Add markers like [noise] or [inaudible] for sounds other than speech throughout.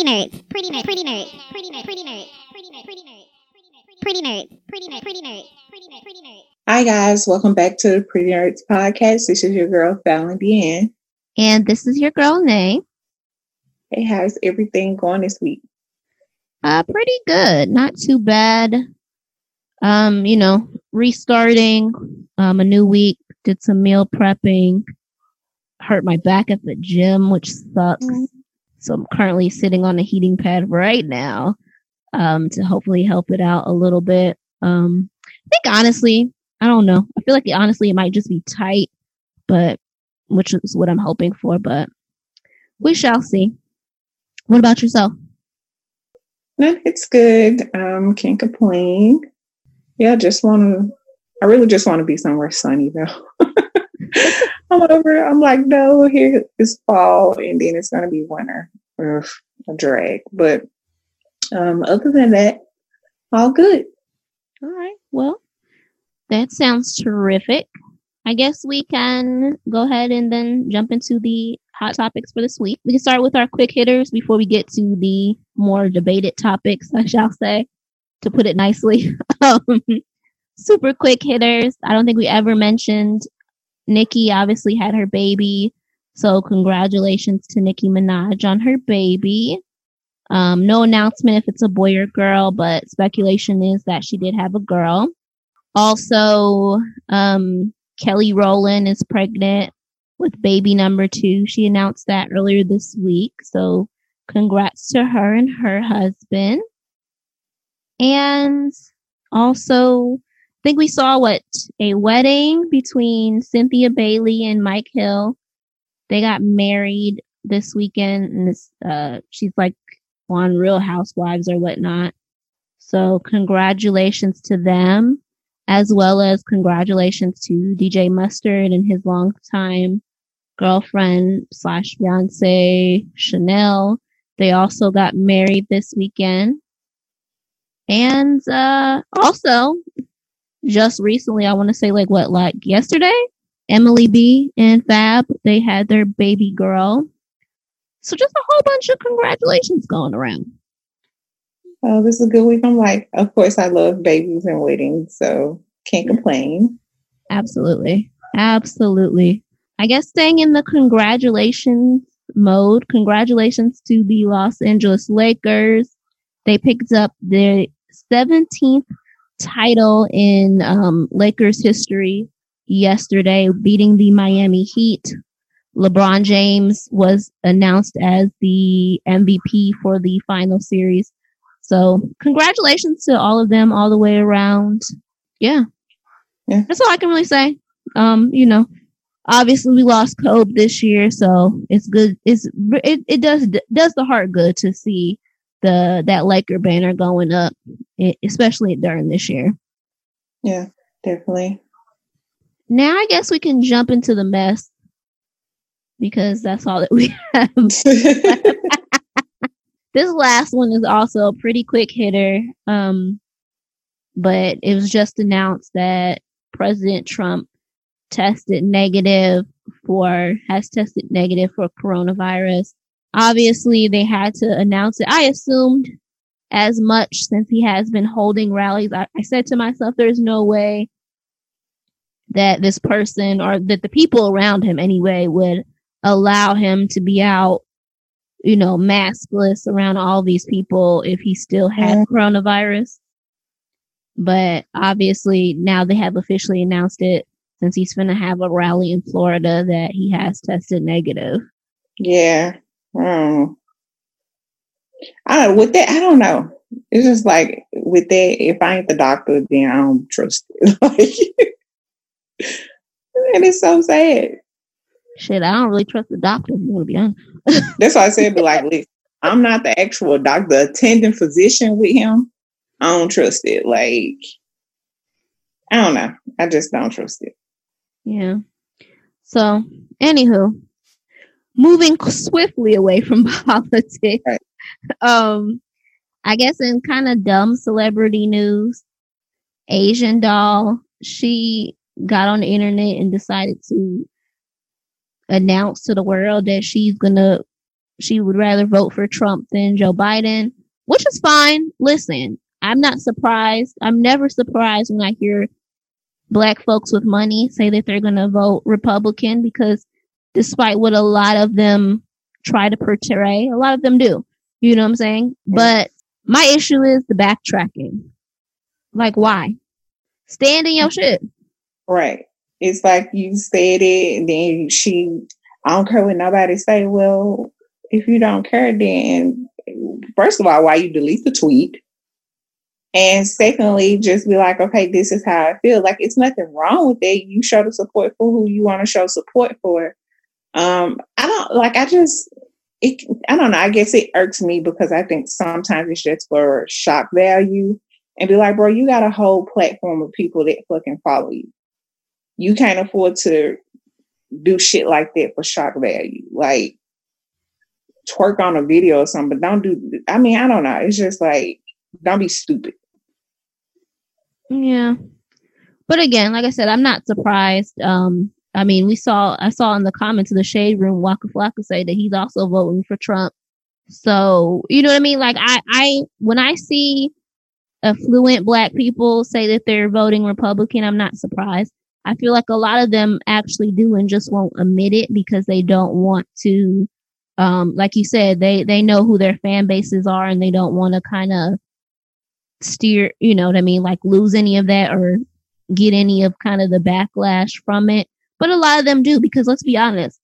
pretty nerds, pretty nerds, pretty nerds, pretty nerds, pretty nerds, pretty nerds, pretty nerds, pretty nerds, pretty nerds, pretty nerds, pretty nerds, pretty nerds. Hi guys, welcome back to the Pretty Nerds podcast. This is your girl Fallon Deanne. And this is your girl Nay. Hey, how's everything going this week? Uh, pretty good. Not too bad. Um, you know, restarting um a new week, did some meal prepping, hurt my back at the gym, which sucks. So I'm currently sitting on a heating pad right now, um, to hopefully help it out a little bit. Um, I think honestly, I don't know. I feel like honestly it might just be tight, but which is what I'm hoping for, but we shall see. What about yourself? No, it's good. Um, can't complain. Yeah, just want to. I really just want to be somewhere sunny though. [laughs] I'm over. I'm like, no, here is fall, and then it's gonna be winter. Ugh, a drag. But um, other than that, all good. All right. Well, that sounds terrific. I guess we can go ahead and then jump into the hot topics for this week. We can start with our quick hitters before we get to the more debated topics, I shall say, to put it nicely. [laughs] um, super quick hitters. I don't think we ever mentioned Nicki obviously had her baby. So congratulations to Nicki Minaj on her baby. Um, no announcement if it's a boy or girl, but speculation is that she did have a girl. Also, um, Kelly Rowland is pregnant with baby number two. She announced that earlier this week. So congrats to her and her husband. And also, I think we saw what a wedding between Cynthia Bailey and Mike Hill. They got married this weekend and this, uh, she's like on Real Housewives or whatnot. So congratulations to them as well as congratulations to DJ Mustard and his longtime girlfriend slash fiance Chanel. They also got married this weekend. And uh also just recently, I want to say like what, like yesterday, Emily B and Fab, they had their baby girl. So just a whole bunch of congratulations going around. Oh, this is a good week. I'm like, of course, I love babies and weddings, so can't complain. Absolutely. Absolutely. I guess staying in the congratulations mode, congratulations to the Los Angeles Lakers. They picked up their 17th title in um, Lakers history yesterday, beating the Miami Heat. LeBron James was announced as the MVP for the final series. So congratulations to all of them all the way around. Yeah. Yeah. That's all I can really say. Um, you know, obviously we lost Kobe this year, so it's good. It's, it, it does, does the heart good to see the, that Laker banner going up, especially during this year. Yeah, definitely. Now I guess we can jump into the mess because that's all that we have. [laughs] [laughs] this last one is also a pretty quick hitter. Um, but it was just announced that President Trump tested negative for, has tested negative for coronavirus. Obviously they had to announce it. I assumed as much since he has been holding rallies. I, I said to myself, there's no way that this person or that the people around him anyway would allow him to be out, you know, maskless around all these people if he still had Yeah. coronavirus. But obviously now they have officially announced it since he's going to have a rally in Florida that he has tested negative. Yeah. Um, I don't with that. I don't know. It's just like with that. If I ain't the doctor, then I don't trust it. [laughs] Like, and it's so sad. Shit, I don't really trust the doctor. I'm to be honest. [laughs] That's why I said, but like, listen, I'm not the actual doctor, the attending physician with him. I don't trust it. Like, I don't know. I just don't trust it. Yeah. So, anywho, moving swiftly away from [laughs] politics. Right. [laughs] Um, I guess in kind of dumb celebrity news, Asian doll, she got on the internet and decided to announce to the world that she's gonna she would rather vote for Trump than Joe Biden, which is fine. Listen, I'm not surprised. I'm never surprised when I hear black folks with money say that they're to vote Republican because despite what a lot of them try to portray, a lot of them do. You know what I'm saying? But my issue is the backtracking. Like, why? Stand in your shit. Right. It's like you said it, and then she, I don't care what nobody say. Well, if you don't care, then first of all, why you delete the tweet? And secondly, just be like, okay, this is how I feel. Like it's nothing wrong with it. You show the support for who you want to show support for. Um, I don't like I just it I don't know, I guess it irks me because I think sometimes it's just for shock value and be like, bro, you got a whole platform of people that fucking follow you. You can't afford to do shit like that for shock value. Like twerk on a video or something, but don't do I mean, I don't know. It's just like don't be stupid. Yeah. But again, like I said, I'm not surprised. Um, I mean, we saw, I saw in the comments of the shade room, Waka Flocka say that he's also voting for Trump. So, you know what I mean? Like I, I, when I see affluent black people say that they're voting Republican, I'm not surprised. I feel like a lot of them actually do and just won't admit it because they don't want to, um, like you said, they, they know who their fan bases are and they don't want to kind of steer, you know what I mean? Like lose any of that or get any of kind of the backlash from it. But a lot of them do because let's be honest,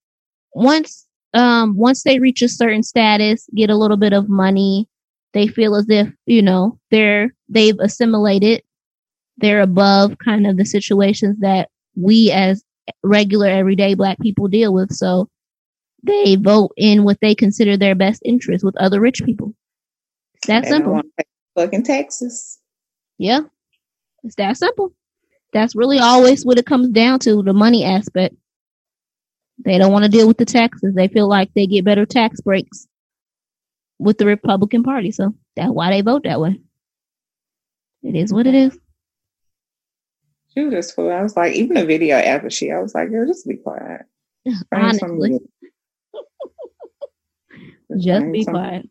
once, um, once they reach a certain status, get a little bit of money, they feel as if, you know, they're, they've assimilated. They're above kind of the situations that we as regular everyday black people deal with. So they vote in what they consider their best interest with other rich people. It's that simple fucking Texas. Yeah. It's that simple. That's really always what it comes down to, the money aspect. They don't want to deal with the taxes. They feel like they get better tax breaks with the Republican Party. So that's why they vote that way. It is what it is. She was just fool. I was like, even a video after she, I was like, girl, just be quiet. [laughs] Honestly. [laughs] just be quiet.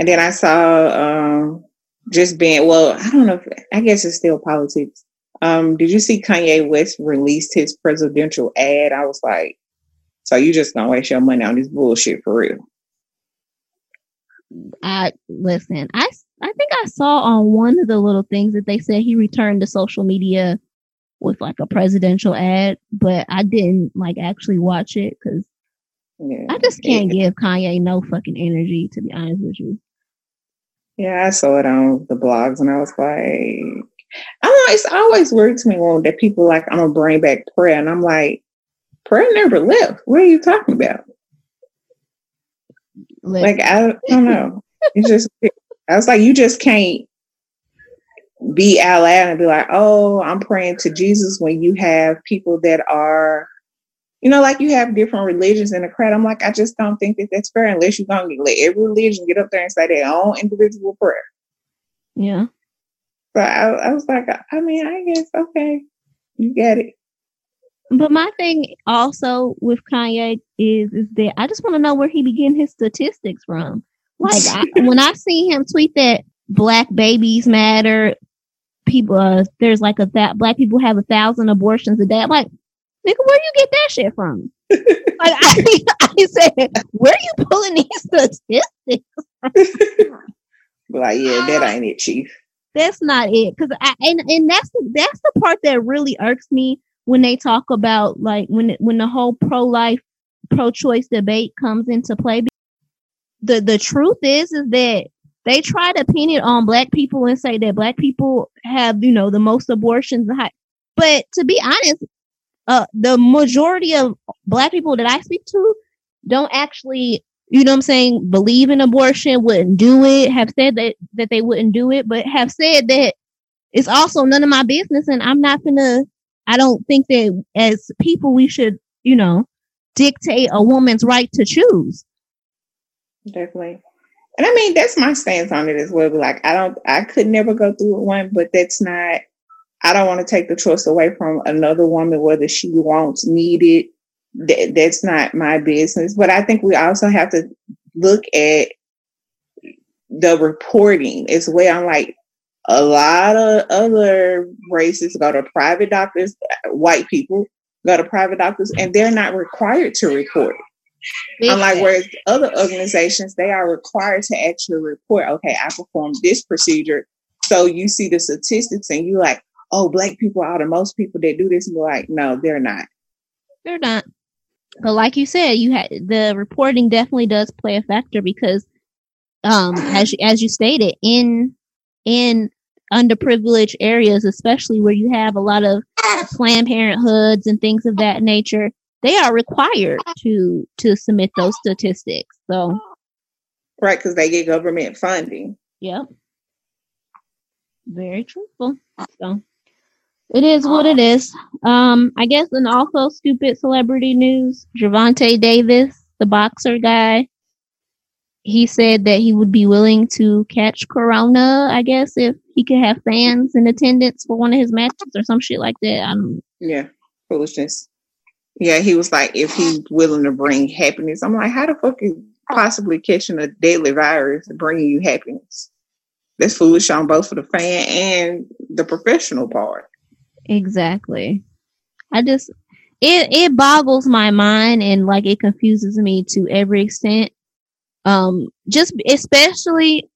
And then I saw um, just being well, I don't know if I guess it's still politics. Um, did you see Kanye West released his presidential ad? I was like, so you just gonna waste your money on this bullshit for real? I listen. I I think I saw on one of the little things that they said he returned to social media with like a presidential ad, but I didn't like actually watch it because yeah. I just can't yeah. give Kanye no fucking energy. To be honest with you. Yeah, I saw it on the blogs and I was like, I don't know, it's always weird to me when that people like, I'm gonna bring back prayer. And I'm like, prayer never left. What are you talking about? Like, I, I don't know. [laughs] it's just, I was like, you just can't be out loud and be like, oh, I'm praying to Jesus when you have people that are you know, like you have different religions in the crowd. I'm like, I just don't think that that's fair unless you're going to let every religion get up there and say their own individual prayer. Yeah. So I, I was like, I mean, I guess, okay, you get it. But my thing also with Kanye is is that I just want to know where he began his statistics from. Like I, [laughs] when I see him tweet that black babies matter, people uh, there's like a that black people have a thousand abortions a day. I'm like, nigga, where you get that shit from? like I, [laughs] I said, where are you pulling these statistics [laughs] like, yeah, that ain't it, chief. That's not it, because I and and that's the that's the part that really irks me when they talk about like when when the whole pro life, pro choice debate comes into play. The the truth is is that they try to pin it on black people and say that black people have you know the most abortions. But to be honest, uh, the majority of black people that I speak to don't actually, you know what I'm saying, believe in abortion, wouldn't do it, have said that, that they wouldn't do it, but have said that it's also none of my business and I'm not gonna, I don't think that as people we should, you know, dictate a woman's right to choose. Definitely. And I mean, that's my stance on it as well. Like, I don't, I could never go through one, but that's not I don't want to take the trust away from another woman, whether she wants, need it, th- that's not my business. But I think we also have to look at the reporting as well. I'm like, a lot of other races go to private doctors, white people go to private doctors, and they're not required to report. Unlike whereas other organizations, they are required to actually report, okay, I performed this procedure. So you see the statistics and you like, oh, black people are the most people that do this. And you're like, no, they're not. They're not. But like you said, you had the reporting definitely does play a factor because, um, as as you stated, in in underprivileged areas, especially where you have a lot of Planned Parenthoods and things of that nature, they are required to to submit those statistics. So, right, because they get government funding. Yep. Very truthful. So it is what it is. Um, I guess and also stupid celebrity news. Gervonta Davis, the boxer guy, he said that he would be willing to catch Corona, I guess, if he could have fans in attendance for one of his matches or some shit like that. I don't Yeah, foolishness. Yeah, he was like, if he's willing to bring happiness. I'm like, how the fuck is possibly catching a deadly virus bringing you happiness? That's foolish on both for the fan and the professional part. Exactly. I just it it boggles my mind and like it confuses me to every extent. Um just especially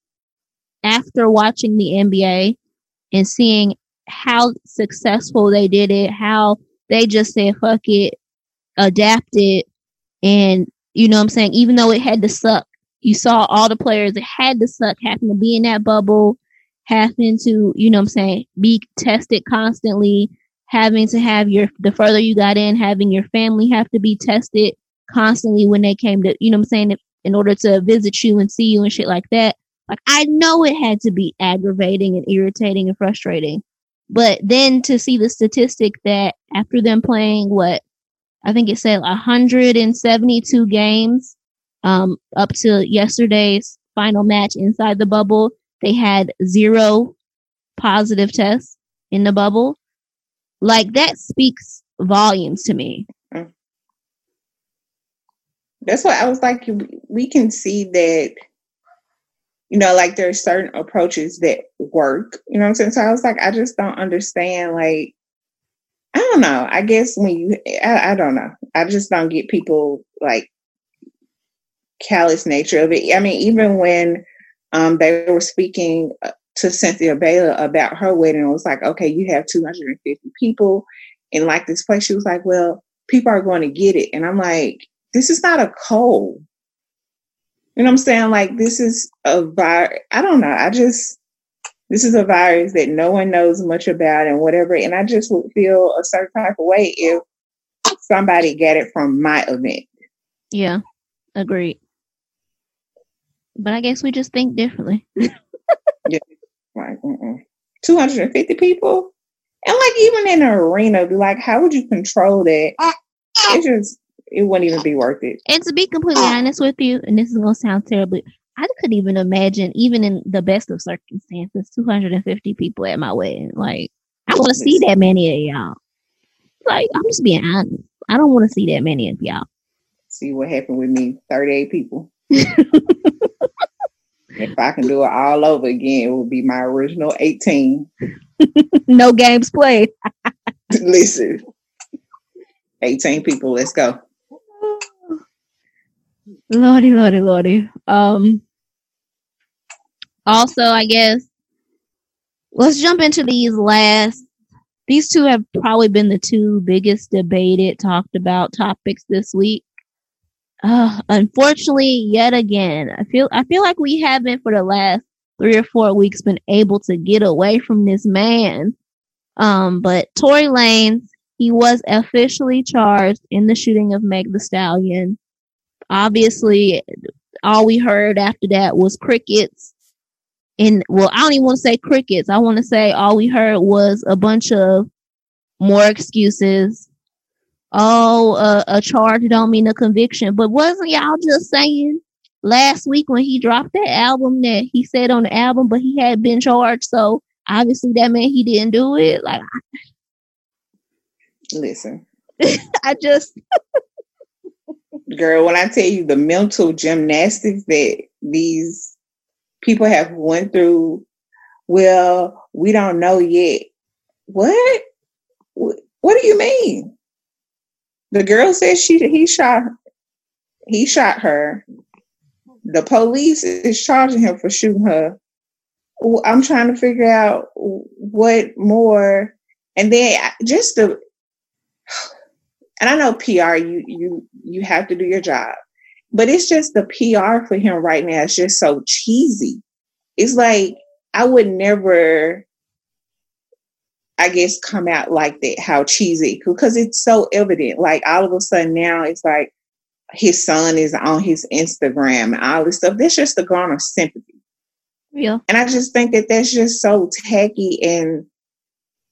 after watching the NBA and seeing how successful they did it, how they just said fuck it, adapted and you know what I'm saying, even though it had to suck, you saw all the players that had to suck happen to be in that bubble, having to, you know I'm saying, be tested constantly, having to have your, the further you got in, having your family have to be tested constantly when they came to, you know I'm saying, in order to visit you and see you and shit like that. Like, I know it had to be aggravating and irritating and frustrating. But then to see the statistic that after them playing what, I think it said 172 games, um, up to yesterday's final match inside the bubble, they had zero positive tests in the bubble. Like that speaks volumes to me. Mm. That's why I was like, we can see that, you know, like there are certain approaches that work, you know what I'm saying? So I was like, I just don't understand, like, I don't know. I guess when you, I, I don't know. I just don't get people like callous nature of it. I mean, even when um, they were speaking uh, to Cynthia Bailey about her wedding, it was like, okay, you have 250 people in like this place. She was like, well, people are going to get it. And I'm like, this is not a cold. You know what I'm saying? Like, this is a virus. I don't know. I just, this is a virus that no one knows much about and whatever. And I just would feel a certain type of way if somebody got it from my event. Yeah, agreed. But I guess we just think differently. [laughs] yeah, like 250 people, and like even in an arena, like how would you control that? It just it wouldn't even be worth it. And to be completely honest with you, and this is gonna sound terribly, I couldn't even imagine, even in the best of circumstances, 250 people at my wedding. Like, I want to see that many of y'all. Like, I'm just being honest. I don't want to see that many of y'all. See what happened with me 38 people. [laughs] if I can do it all over again, it would be my original 18. [laughs] no games played. [laughs] Listen, 18 people, let's go. Lordy, lordy, lordy. Um, also, I guess let's jump into these last. These two have probably been the two biggest debated, talked about topics this week. Uh, unfortunately, yet again, I feel I feel like we haven't for the last three or four weeks been able to get away from this man. Um, but Tory Lanez, he was officially charged in the shooting of Meg the Stallion. Obviously, all we heard after that was crickets. And well, I don't even want to say crickets. I want to say all we heard was a bunch of more excuses. Oh, uh, a charge don't mean a conviction. But wasn't y'all just saying last week when he dropped that album that he said on the album, but he had been charged. So obviously that meant he didn't do it. Like, listen, [laughs] I just, Girl, when I tell you the mental gymnastics that these people have went through, well, we don't know yet. What? What do you mean? The girl says she he shot he shot her. The police is charging him for shooting her. I'm trying to figure out what more, and then just the, and I know PR, you you you have to do your job, but it's just the PR for him right now. It's just so cheesy. It's like I would never, I guess, come out like that. How cheesy because it's so evident. Like all of a sudden now, it's like his son is on his Instagram and all this stuff. That's just to garner sympathy. Yeah. And I just think that that's just so tacky and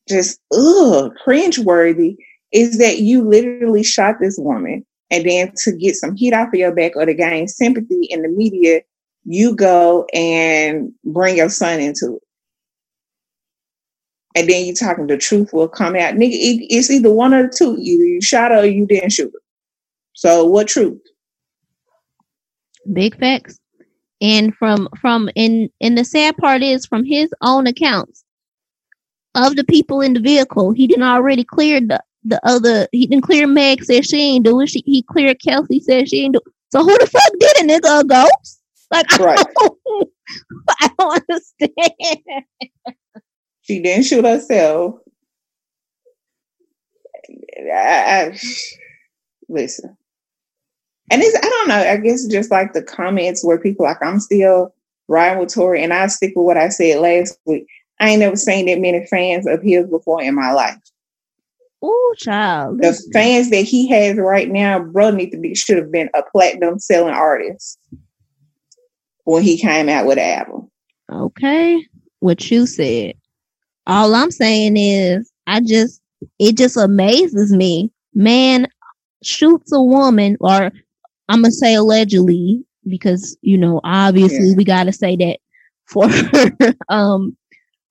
just ugh, cringe worthy. Is that you literally shot this woman and then to get some heat off of your back or to gain sympathy in the media, you go and bring your son into it. And then you talking the truth will come out. Nigga, it, it's either one or the two. Either you shot her or you didn't shoot her. So what truth? Big facts. And from from in and the sad part is from his own accounts of the people in the vehicle, he didn't already clear the the other. He didn't clear Meg said she ain't do it. She, he cleared Kelsey said she ain't do. It. So who the fuck did it, nigga? A ghost? Like [laughs] right. I, don't, [laughs] I don't understand. [laughs] She didn't shoot herself. I, I, listen, and it's I don't know. I guess just like the comments where people like I'm still riding with Tory, and I stick with what I said last week. I ain't never seen that many fans of his before in my life. Oh, child! The fans that he has right now, bro, need to be should have been a platinum selling artist when he came out with an album. Okay, what you said. All I'm saying is, I just it just amazes me. Man shoots a woman or I'm gonna say allegedly because you know obviously yeah. we gotta say that for [laughs] um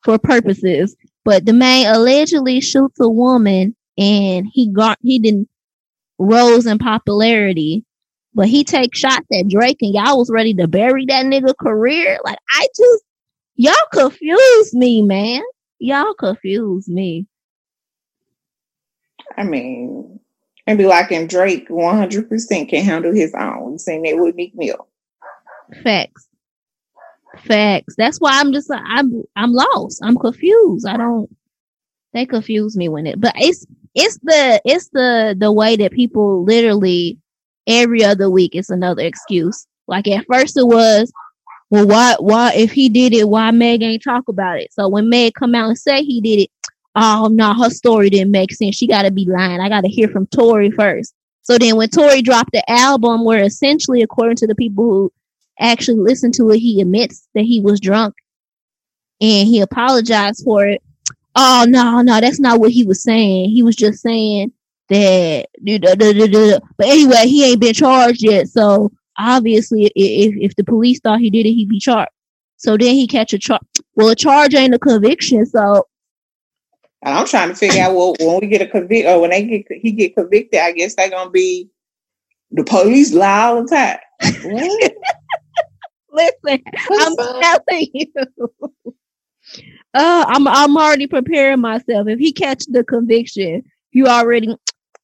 for purposes. But the man allegedly shoots a woman and he got he didn't rose in popularity, but he takes shots at Drake and y'all was ready to bury that nigga career. Like I just y'all confuse me, man. Y'all confuse me. I mean, and be like, and Drake 100% can handle his own. You saying that with Meek Mill. Facts. Facts. That's why I'm just, I'm, I'm lost. I'm confused. I don't, they confuse me when it, but it's, it's the, it's the, the way that people literally every other week it's another excuse. Like at first it was, well, why, why, if he did it, why Meg ain't talk about it? So when Meg come out and say he did it, oh no, her story didn't make sense. She got to be lying. I got to hear from Tory first. So then when Tory dropped the album, where essentially, according to the people who actually listened to it, he admits that he was drunk and he apologized for it. Oh no, no, that's not what he was saying. He was just saying that. But anyway, he ain't been charged yet. So obviously, if if the police thought he did it, he'd be charged. So then he catch a charge. Well, a charge ain't a conviction. So and I'm trying to figure out well when we get a convict or when they get he get convicted, I guess they're gonna be the police lie all the time. [laughs] Listen, I'm telling you. Uh, I'm I'm already preparing myself. If he catch the conviction, you already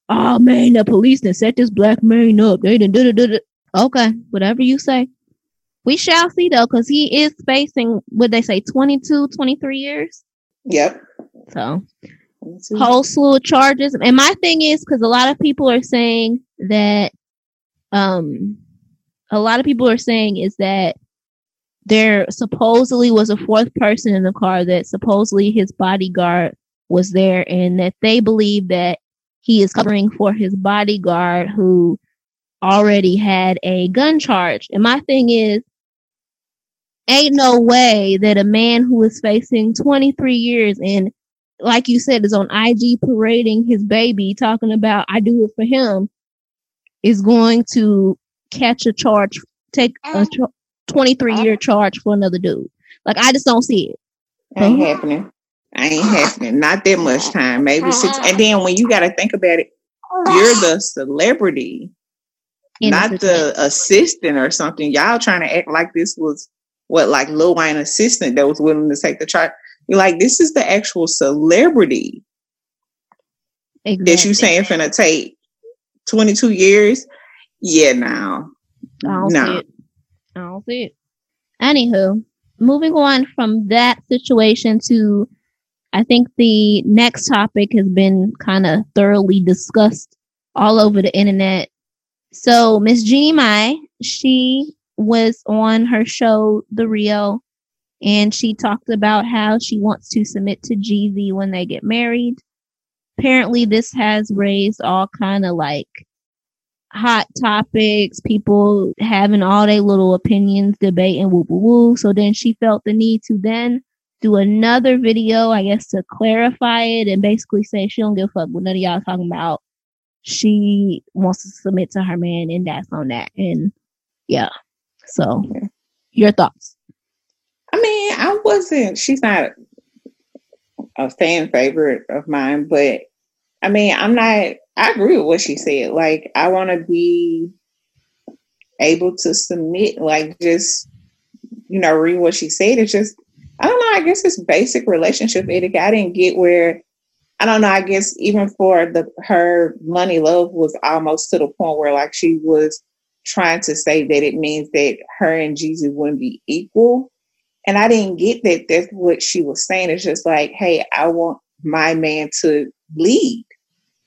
oh man, the police done set this black man up. They done do do Okay, whatever you say. We shall see though, because he is facing what they say 22, 23 years. Yep. So whole slew of charges. And my thing is because a lot of people are saying that um a lot of people are saying is that there supposedly was a fourth person in the car that supposedly his bodyguard was there and that they believe that he is covering for his bodyguard who already had a gun charge. And my thing is ain't no way that a man who is facing 23 years and like you said is on IG parading his baby talking about I do it for him is going to catch a charge take a uh-huh. 23 year uh-huh. charge for another dude. Like I just don't see it. Ain't uh-huh. happening. Ain't happening. Not that much time. Maybe six. Uh-huh. And then when you got to think about it, you're the celebrity. Not the assistant or something. Y'all trying to act like this was what like Lil Wayne assistant that was willing to take the charge. You're like, this is the actual celebrity exactly. that you saying finna take 22 years. Yeah, now. No. No. I don't see it. Anywho, moving on from that situation to I think the next topic has been kind of thoroughly discussed all over the internet. So Miss Jeannie Mai, she was on her show The Real and she talked about how she wants to submit to Jeezy when they get married. Apparently this has raised all kind of like hot topics, people having all their little opinions, debating woo woo woo. So then she felt the need to then do another video, I guess, to clarify it and basically say she don't give a fuck what none of y'all talking about. She wants to submit to her man and that's on that. And yeah. So your thoughts. I mean, I wasn't she's not a fan favorite of mine, but I mean, I'm not I agree with what she said. Like, I want to be able to submit, like, just, you know, read what she said. It's just, I don't know. I guess it's basic relationship etiquette. I didn't get where, I don't know. I guess even for the her money love was almost to the point where, like, she was trying to say that it means that her and Jeezy wouldn't be equal. And I didn't get that that's what she was saying. It's just like, hey, I want my man to lead.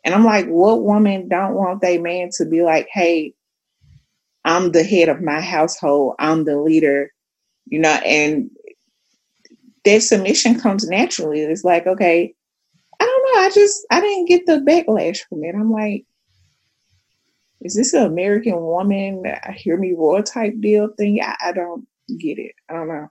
And I'm like, what woman don't want their man to be like, hey, I'm the head of my household, I'm the leader, you know, and that submission comes naturally. It's like, okay, I just I didn't get the backlash from it. I'm like, is this an American woman I hear me roar type deal thing? I, I don't get it. I don't know.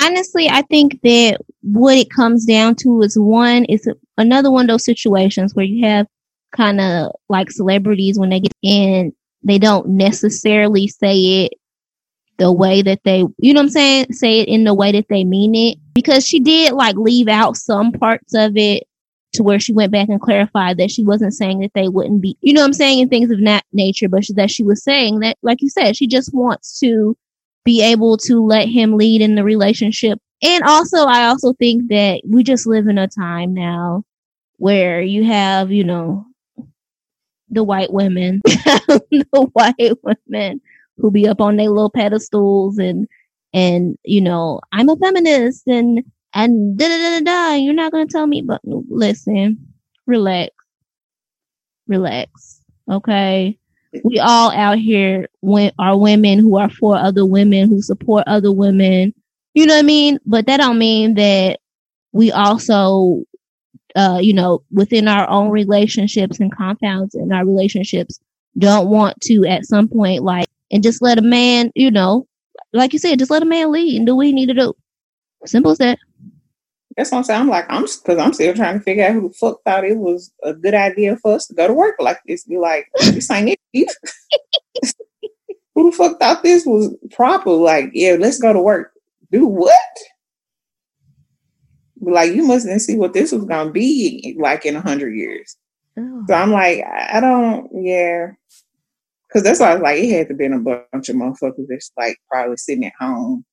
Honestly, I think that what it comes down to is one, it's another one of those situations where you have kind of like celebrities when they get in, they don't necessarily say it the way that they, you know what I'm saying? Say it in the way that they mean it. Because she did like leave out some parts of it to where she went back and clarified that she wasn't saying that they wouldn't be, you know I'm saying, and things of that nature, but that she was saying that, like you said, she just wants to be able to let him lead in the relationship. And also, I also think that we just live in a time now where you have, you know, the white women, [laughs] the white women who be up on their little pedestals and, and, you know, I'm a feminist and, and da da da da da. You're not to tell me, but listen, relax, relax. Okay we all out here are women who are for other women who support other women. You know what I mean? But that don't mean that we also, uh, you know, within our own relationships and compounds in our relationships don't want to at some point like and just let a man, you know, like you said, just let a man lead and do what he need to do. Simple as that. That's what I'm saying. I'm like, I'm because I'm still trying to figure out who the fuck thought it was a good idea for us to go to work like this. Be like, this ain't it. [laughs] who the fuck thought this was proper? Like, yeah, let's go to work. Do what? Like, you mustn't see what this was gonna be like in a hundred years. Oh. So I'm like, I don't, yeah. Cause that's why I was like, it had to been a bunch of motherfuckers that's like probably sitting at home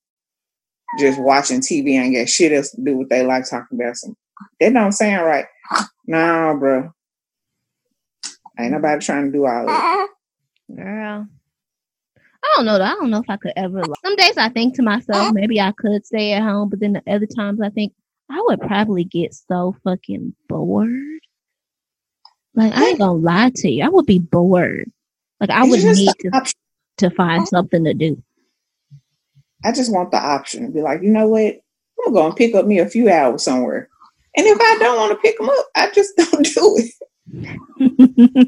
just watching TV and get shit else to do with their life talking about some. That don't sound right. Nah, bro. Ain't nobody trying to do all that. Girl. I don't know. I don't know if I could ever. Some days I think to myself, maybe I could stay at home, but then the other times I think I would probably get so fucking bored. Like I ain't gonna lie to you, I would be bored. Like I would need to to find something to do. I just want the option to be like, you know what? I'm going to pick up me a few hours somewhere. And if I don't want to pick them up, I just [laughs] don't do it.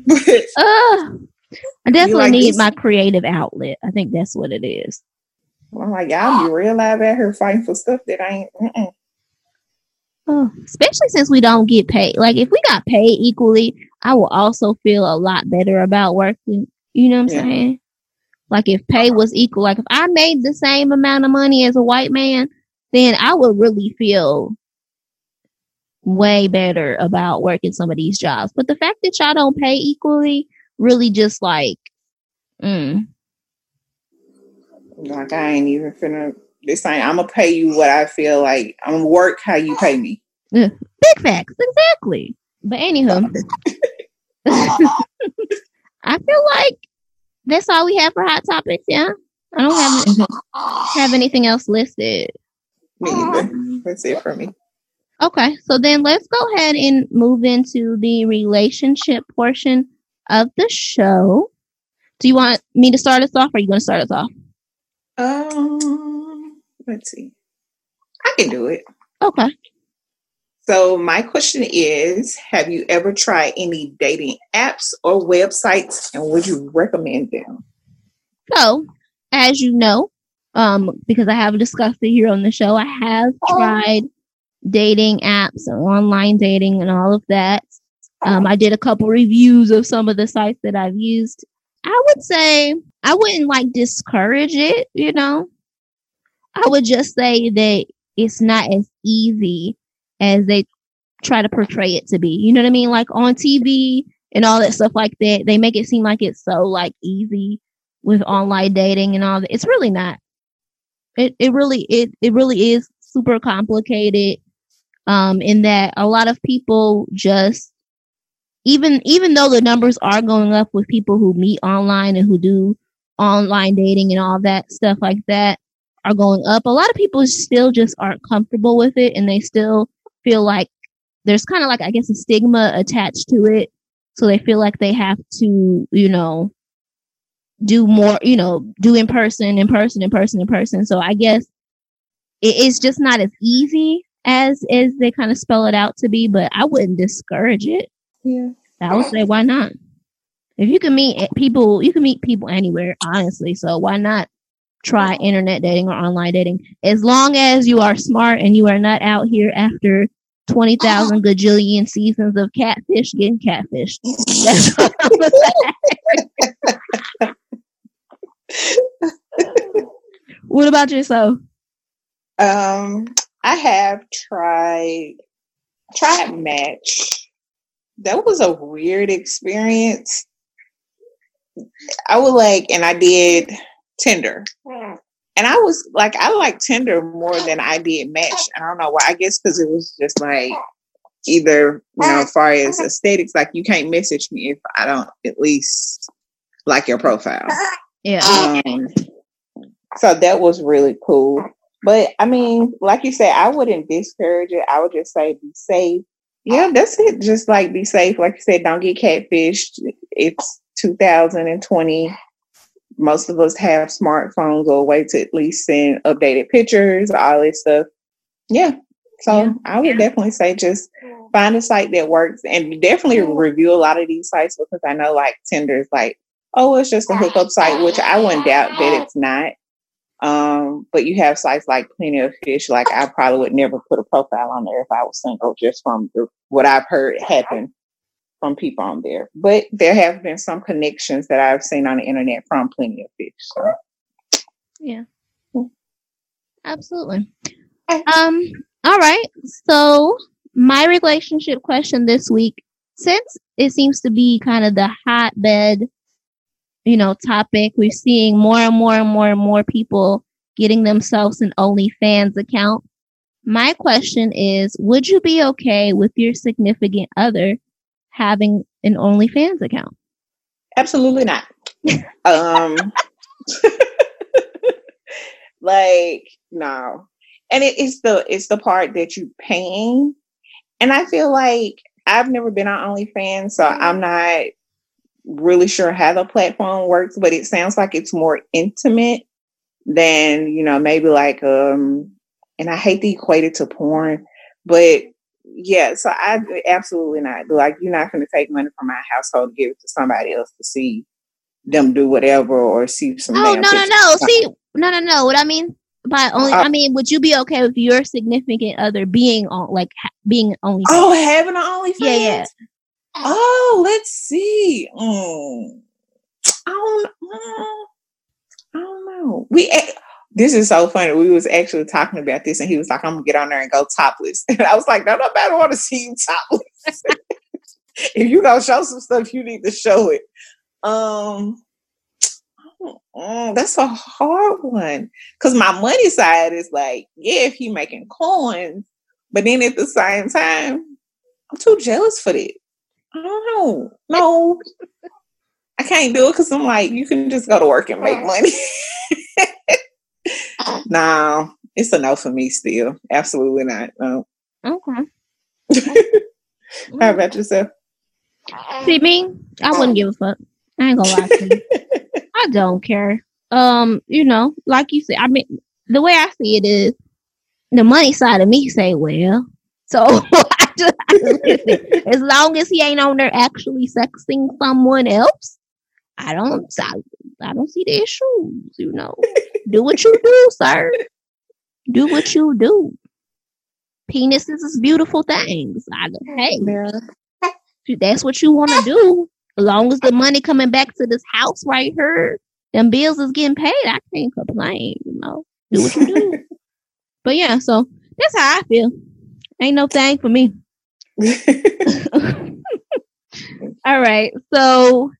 but, [laughs] uh, I definitely like, need my creative outlet. I think that's what it is. Well, I'm like, y'all be real live out here fighting for stuff that I ain't. Oh, especially since we don't get paid. Like, if we got paid equally, I will also feel a lot better about working. You know what I'm yeah. saying? Like if pay was equal, like if I made the same amount of money as a white man, then I would really feel way better about working some of these jobs. But the fact that y'all don't pay equally really just like Mm. Like I ain't even finna. This ain't. I'm gonna pay you what I feel like. I'm gonna work how you pay me. Big facts, exactly. But anywho, [laughs] [laughs] I feel like that's all we have for hot topics. Yeah, I don't have have anything else listed. Me either. That's it for me. Okay, so then let's go ahead and move into the relationship portion of the show. Do you want me to start us off, or are you going to start us off? Um, let's see. I can do it. Okay. So my question is, have you ever tried any dating apps or websites and would you recommend them? So, as you know, um, because I have discussed it here on the show, I have tried dating apps and online dating and all of that. Um, I did a couple reviews of some of the sites that I've used. I would say I wouldn't like discourage it, you know. I would just say that it's not as easy as they try to portray it to be. You know what I mean? Like on TV and all that stuff like that, they make it seem like it's so like easy with online dating and all that. It's really not. It it really it it really is super complicated. Um, in that a lot of people just even even though the numbers are going up with people who meet online and who do online dating and all that stuff like that are going up, a lot of people still just aren't comfortable with it and they still feel like there's kind of like I guess a stigma attached to it. So they feel like they have to, you know, do more, you know, do in person, in person, in person, in person. So I guess it's just not as easy as as they kind of spell it out to be, but I wouldn't discourage it. Yeah. I would say why not? If you can meet people, you can meet people anywhere, honestly. So why not try internet dating or online dating? As long as you are smart and you are not out here after twenty thousand gajillion seasons of catfish getting catfished. That's what I'm gonna [laughs] what about yourself? Um, I have tried tried Match. That was a weird experience. I would like, and I did Tinder, and I was like, I like Tinder more than I did Match. I don't know why. I guess because it was just like either you know, as far as aesthetics, like you can't message me if I don't at least like your profile. Yeah. Um, so that was really cool. But I mean, like you said, I wouldn't discourage it. I would just say be safe. Yeah, that's it. Just like be safe. Like you said, don't get catfished. It's 2020. Most of us have smartphones or a way to at least send updated pictures, all this stuff. Yeah. So Yeah. I would definitely say just find a site that works and definitely review a lot of these sites because I know like Tinder is like, oh, it's just a hookup site, which I wouldn't doubt that it's not. Um, but you have sites like Plenty of Fish. Like I probably would never put a profile on there if I was single, just from the, what I've heard happen from people on there. But there have been some connections that I've seen on the internet from Plenty of Fish. So. Yeah. Absolutely. Um, all right. So my relationship question this week, since it seems to be kind of the hotbed, you know, topic, we're seeing more and more and more and more people getting themselves an OnlyFans account. My question is, would you be okay with your significant other having an OnlyFans account? Absolutely not. um, [laughs] like no, and it is the it's the part that you paying, and I feel like I've never been on OnlyFans, so I'm not really sure how the platform works, but it sounds like it's more intimate than you know maybe like um, and I hate to equate it to porn, but yeah, so I absolutely not. Like, you're not going to take money from my household to give it to somebody else to see them do whatever or see some. Oh no no no! See, no no no. What I mean by only, Uh, I mean, would you be okay with your significant other being on, like, ha- being only? Oh, having an OnlyFans. Yeah, yeah. Oh, let's see. Mm. I don't. mm, I don't know. We. This is so funny. We was actually talking about this, and he was like, "I'm gonna get on there and go topless," [laughs] and I was like, "No, nobody want to see you topless. [laughs] if you gonna show some stuff, you need to show it." Um, that's a hard one. Cause my money side is like, yeah, if he making coins, but then at the same time, I'm too jealous for that. I don't know. No, I can't do it because I'm like, you can just go to work and make money. [laughs] no, it's a no for me still. Absolutely not. No. Okay. [laughs] How about yourself? See me? I wouldn't give a fuck. I ain't gonna lie to you. [laughs] I don't care. Um, you know, like you said, I mean, the way I see it is, the money side of me say, well, so [laughs] I just, I just as long as he ain't on there actually sexing someone else, I don't, I, I don't see the issues. You know, do what you do, sir. Do what you do. Penises is beautiful things. I, hey, if that's what you want to do. As long as the money coming back to this house right here, them bills is getting paid, I can't complain. You know, do what you do. [laughs] but yeah, so that's how I feel. Ain't no thing for me. [laughs] [laughs] All right, so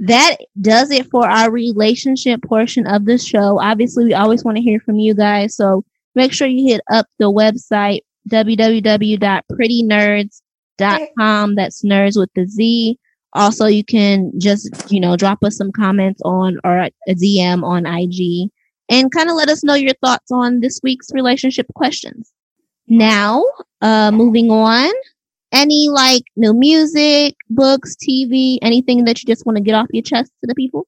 that does it for our relationship portion of the show. Obviously, we always want to hear from you guys, so make sure you hit up the website www.prettynerdz.com. That's nerds with the Z. Also, you can just, you know, drop us some comments on or a DM on IG and kind of let us know your thoughts on this week's relationship questions. Now, uh, moving on, any like new music, books, TV, anything that you just want to get off your chest to the people?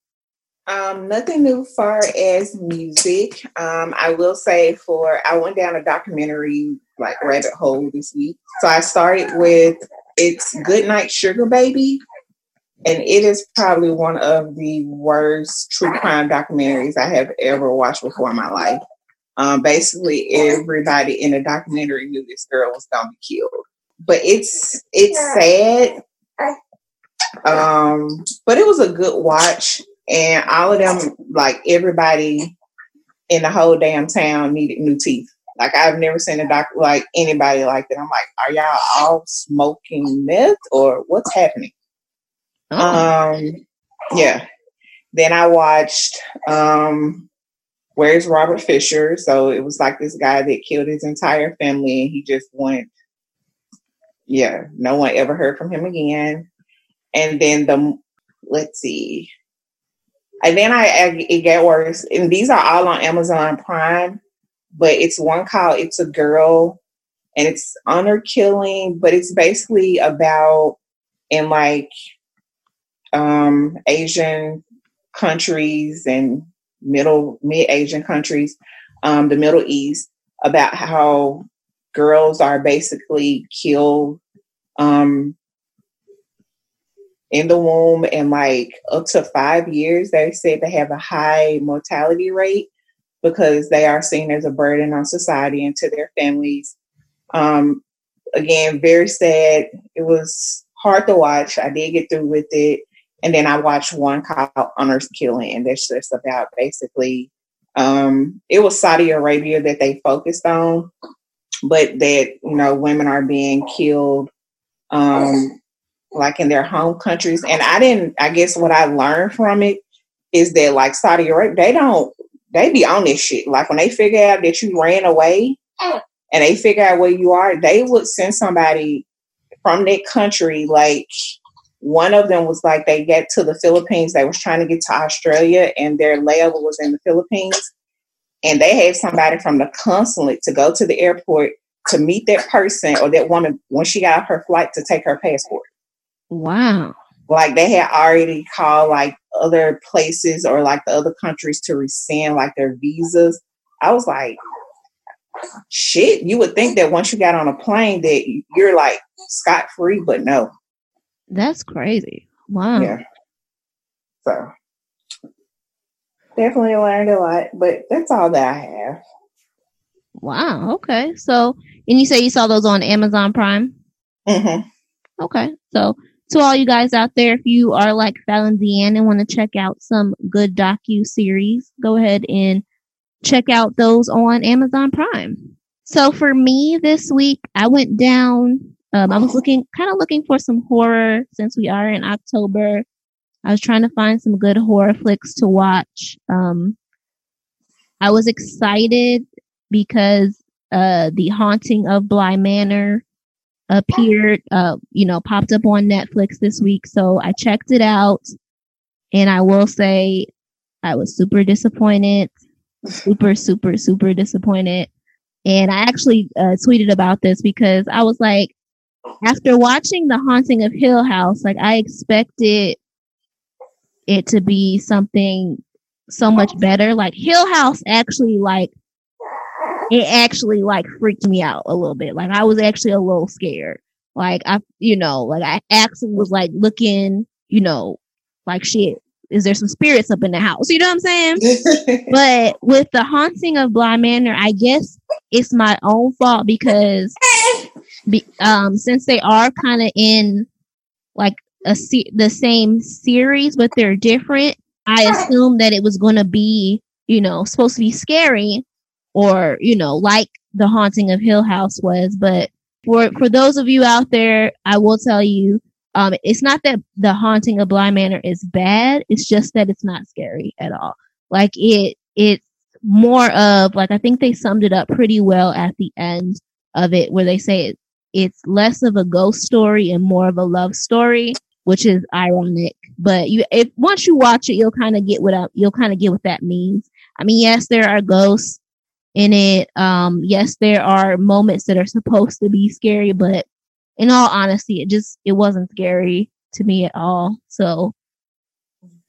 Um, nothing new far as music. Um, I will say for I went down a documentary like rabbit hole this week. So I started with it's Good Night Sugar Baby. And it is probably one of the worst true crime documentaries I have ever watched before in my life. Um, basically, everybody in the documentary knew this girl was gonna be killed, but it's it's sad. Um, but it was a good watch, and all of them, like everybody in the whole damn town, needed new teeth. Like I've never seen a doctor like anybody like that. I'm like, are y'all all smoking meth or what's happening? Oh. Um, yeah. Then I watched um, Where's Robert Fisher? So it was like this guy that killed his entire family and he just went, yeah, no one ever heard from him again. And then the, let's see. And then I, I it got worse. And these are all on Amazon Prime, but it's one called It's a Girl and it's honor killing, but it's basically about in like um, Asian countries and middle mid Asian countries, um, the Middle East, about how girls are basically killed um, in the womb and like up to five years. They say they have a high mortality rate because they are seen as a burden on society and to their families. Um, again, very sad. It was hard to watch. I did get through with it. And then I watched one called Honors Killing, and that's just about basically um, it was Saudi Arabia that they focused on, but that you know women are being killed um, like in their home countries. And I didn't. I guess what I learned from it is that like Saudi Arabia, they don't they be on this shit. Like when they figure out that you ran away and they figure out where you are, they would send somebody from that country like one of them was like they get to the Philippines. They was trying to get to Australia, and their layover was in the Philippines. And they had somebody from the consulate to go to the airport to meet that person or that woman when she got off her flight to take her passport. Wow. Like they had already called like other places or like the other countries to rescind like their visas. I was like, shit, you would think that once you got on a plane that you're like scot free, but no. That's crazy. Wow. Yeah. So definitely learned a lot, but that's all that I have. Wow. Okay. So, and you say you saw those on Amazon Prime? Mm-hmm. Okay. So, to all you guys out there, if you are like Fallon Deanne and want to check out some good docu series, go ahead and check out those on Amazon Prime. So for me this week, I went down um, I was looking, kind of looking for some horror since we are in October. I was trying to find some good horror flicks to watch. Um, I was excited because uh, the haunting of Bly Manor appeared, uh, you know, popped up on Netflix this week. So I checked it out and I will say I was super disappointed, super, super, super disappointed. And I actually uh, tweeted about this because I was like, after watching The Haunting of Hill House, like I expected it to be something so much better. Like Hill House actually like it actually like freaked me out a little bit. Like I was actually a little scared. Like I you know, like I actually was like looking, you know, like shit. Is there some spirits up in the house? You know what I'm saying? [laughs] but with the haunting of Bly Manor, I guess it's my own fault because be, um since they are kind of in like a se- the same series but they're different. I assumed that it was going to be you know supposed to be scary or you know like the haunting of hill house was but for for those of you out there i will tell you um it's not that the haunting of bly manor is bad it's just that it's not scary at all. Like it it's more of like i think they summed it up pretty well at the end of it where they say it, it's less of a ghost story and more of a love story which is ironic. But you, if once you watch it, you'll kind of get what I, you'll kind of get what that means. I mean, yes, there are ghosts in it. Um, yes, there are moments that are supposed to be scary, but in all honesty, it just it wasn't scary to me at all. So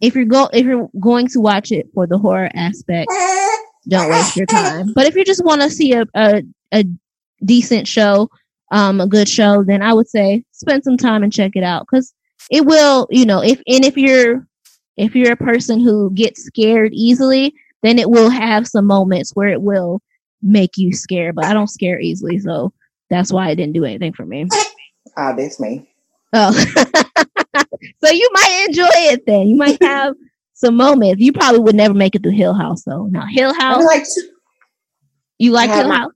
if you're go if you're going to watch it for the horror aspect, don't waste your time. But if you just want to see a, a a decent show, um, a good show, then I would say spend some time and check it out because it will, you know, if and if you're if you're a person who gets scared easily, then it will have some moments where it will make you scared. But I don't scare easily, so that's why it didn't do anything for me. Ah, that's me. Oh, [laughs] so you might enjoy it then. You might have some moments. You probably would never make it through Hill House though. Now Hill House, like you like Hill House?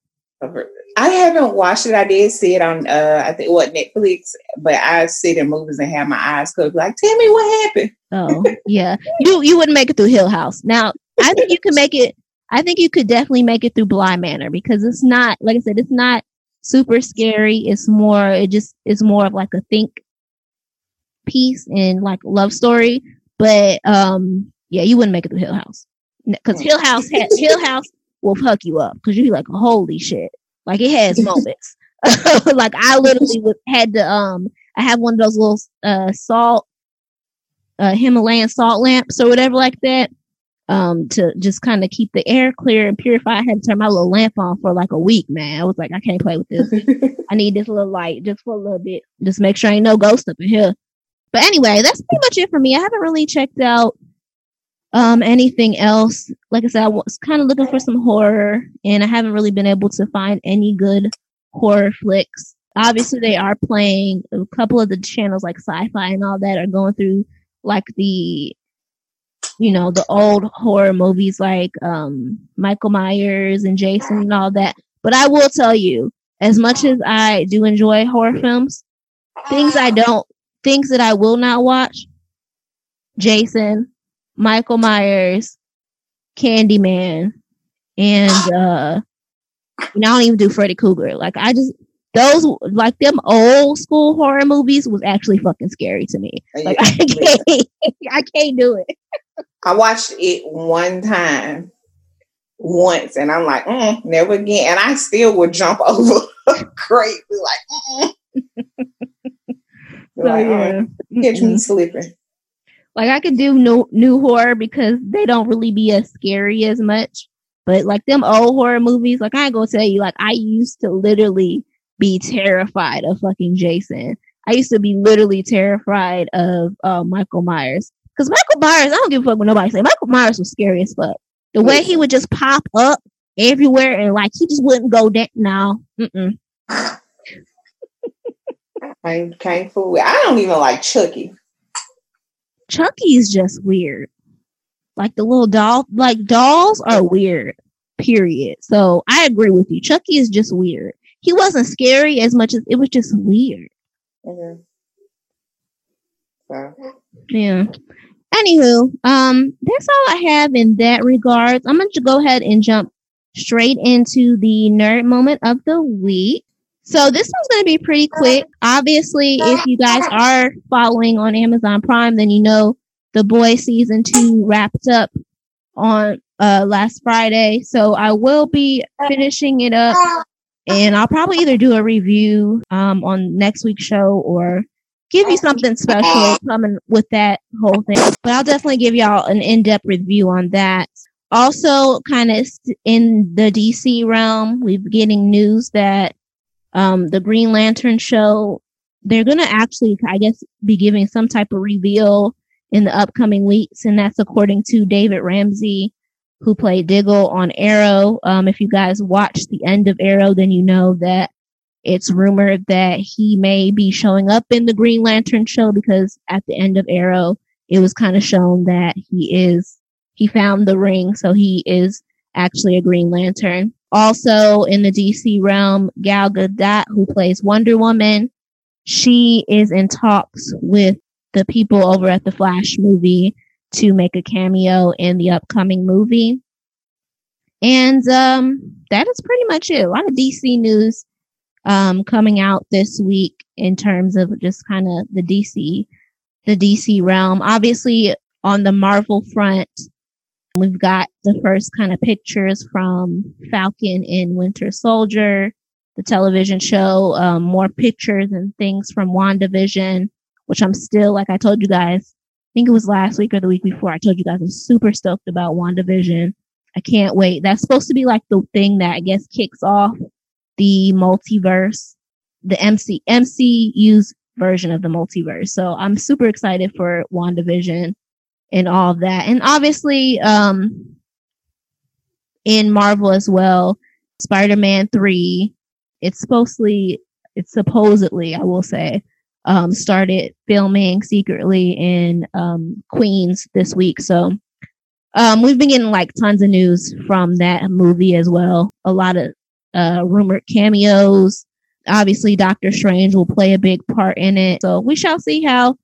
I haven't watched it. I did see it on uh I think what Netflix, but I sit in movies and have my eyes closed. Like, tell me what happened. Oh, [laughs] yeah. You you wouldn't make it through Hill House. Now, I think you could make it. I think you could definitely make it through Bly Manor because it's not like I said. It's not super scary. It's more. It just it's more of like a think piece and like love story. But um, yeah, you wouldn't make it through Hill House because Hill House Hill House will fuck you up because you'd be like, holy shit! Like it has moments. [laughs] like I literally had to um. I have one of those little uh salt uh, Himalayan salt lamps or whatever like that um, to just kind of keep the air clear and purify. I had to turn my little lamp on for like a week, man. I was like, I can't play with this. I need this little light just for a little bit. Just make sure ain't no ghost up in here. But anyway, that's pretty much it for me. I haven't really checked out um anything else. Like I said, I was kind of looking for some horror and I haven't really been able to find any good horror flicks. Obviously, they are playing a couple of the channels like sci-fi and all that are going through like the you know the old horror movies like um Michael Myers and Jason and all that. But I will tell you, as much as I do enjoy horror films, things I don't things that I will not watch, Jason, Michael Myers, Candyman, and [gasps] uh and I don't even do Freddy Krueger. Like I just those like them old school horror movies was actually fucking scary to me. Like I can't [laughs] I can't do it. I watched it one time, once, and I'm like, mm, never again. And I still would jump [laughs] over crazy, like, mm. [laughs] So like, yeah. "Oh, catch me Mm-mm. slipping. Like I could do new new horror because they don't really be as scary as much. But like them old horror movies, like I ain't gonna tell you, like I used to literally be terrified of fucking Jason. I used to be literally terrified of uh, Michael Myers. Cause Michael Myers, I don't give a fuck what nobody say. Michael Myers was scary as fuck. The way he would just pop up everywhere and like he just wouldn't go down. No, mm-mm. [laughs] I can't fool. I don't even like Chucky. Chucky is just weird. Like the little doll, like dolls are weird. Period. So I agree with you. Chucky is just weird. He wasn't scary as much as it was just weird. Mhm. So, Yeah. anywho, um, that's all I have in that regards. I'm going to go ahead and jump straight into the nerd moment of the week. So this one's going to be pretty quick. Obviously, if you guys are following on Amazon Prime, then you know the Boys season two wrapped up on uh last Friday. So I will be finishing it up and I'll probably either do a review um on next week's show or give you something special coming with that whole thing. But I'll definitely give y'all an in-depth review on that. Also, kind of in the DC realm, we're getting news that um, the Green Lantern show, they're going to actually, I guess, be giving some type of reveal in the upcoming weeks. And that's according to David Ramsey, who played Diggle on Arrow. Um, if you guys watched the end of Arrow, then you know that it's rumored that he may be showing up in the Green Lantern show because at the end of Arrow, it was kind of shown that he is, he found the ring. So he is actually a Green Lantern. Also in the DC realm, Gal Gadot, who plays Wonder Woman, she is in talks with the people over at the Flash movie to make a cameo in the upcoming movie. And um, that is pretty much it. A lot of DC news um, coming out this week in terms of just kind of the DC, the DC realm. Obviously, on the Marvel front, we've got the first kind of pictures from Falcon and Winter Soldier, the television show, um, more pictures and things from WandaVision, which I'm still, like I told you guys, I think it was last week or the week before, I told you guys I'm super stoked about WandaVision. I can't wait. That's supposed to be like the thing that I guess kicks off the multiverse, the MC, MCU's version of the multiverse. So I'm super excited for WandaVision and all of that. And obviously, um, in Marvel as well, Spider-Man 3, it's supposedly, it's supposedly, I will say, um, started filming secretly in, um, Queens this week. So, um, we've been getting like tons of news from that movie as well. A lot of uh, rumored cameos. Obviously, Doctor Strange will play a big part in it. So we shall see how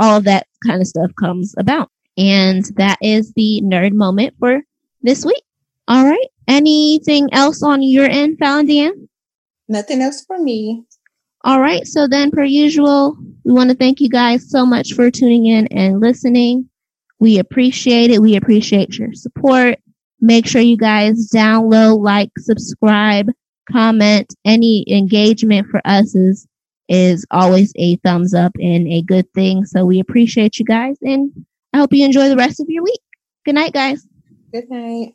all that kind of stuff comes about. And that is the nerd moment for this week. All right. Anything else on your end, Valentina? Nothing else for me. All right. So then, per usual, we want to thank you guys so much for tuning in and listening. We appreciate it. We appreciate your support. Make sure you guys download, like, subscribe, comment. Any engagement for us is, is always a thumbs up and a good thing. So we appreciate you guys and I hope you enjoy the rest of your week. Good night, guys. Good night.